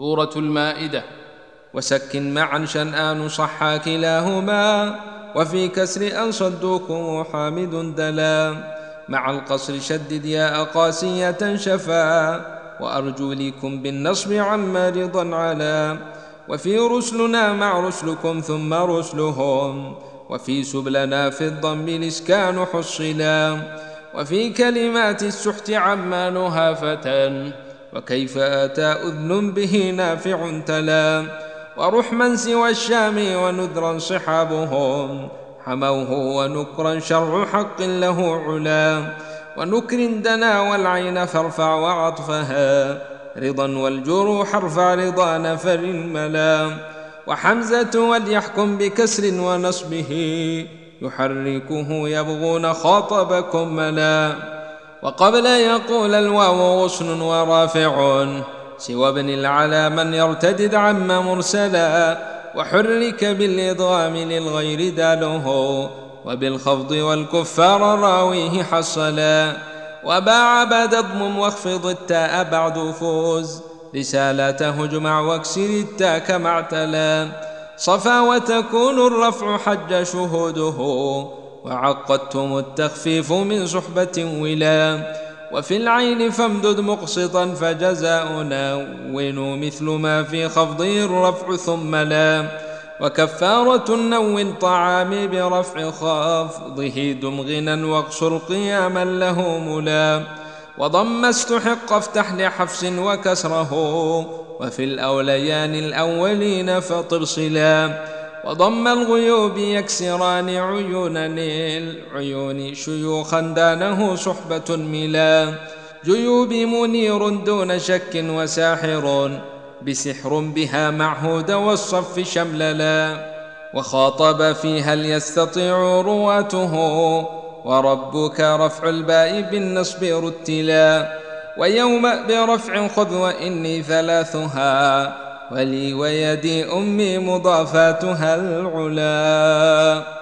سورة المائدة. وسكن معا شنآن صحا كلاهما وفي كسر أن صدوكم حامد دلا. مع القصر شدد يا أقاسية شفا وأرجلكم بالنصب عما رضا على. وفي رسلنا مع رسلكم ثم رسلهم وفي سبلنا في الضم الإسكان حصلا. وفي كلمات السحت عمانها فتى وكيف أتى أذن به نافع تلا ورحما سوى الشام ونذرا صحابهم حموه ونكرا شرع حق له علا ونكر دنا والعين فارفع وعطفها رضا والجروح ارفع رضا نفر ملا وحمزة وليحكم بكسر ونصبه يحركه يبغون خاطبكم ملا وقبل يقول الواو غصن ورافع سوى ابن العلا من يرتدد عما مرسلا وحرك بالإضغام للغير داله وبالخفض والكفار راويه حصلا وباع بعد اضمم واخفض التاء بعد فوز رسالته اجمع واكسر التاء كما اعتلى صفا وتكون الرفع حج شهوده وعقدتم التخفيف من صحبة ولا وفي العين فامدد مقسطا فجزاؤنا ونو مثل ما في خفضه الرفع ثم لا وكفارة نو طعام برفع خافضه دم غنى واقصر قياما له ملا وضم استحق افتح لحفص وكسره وفي الأوليان الأولين فطر صلا وضم الغيوب يكسران عيون العيون شيوخا دانه صحبة ملا جيوب منير دون شك وساحر بسحر بها معهود والصف شمللا. وخاطب فيها ليستطيع رواته وربك رفع الباء بالنصب رتلا. ويوم برفع خذ وإني ثلاثها. ولي ويدي أمي مضافاتها العلا.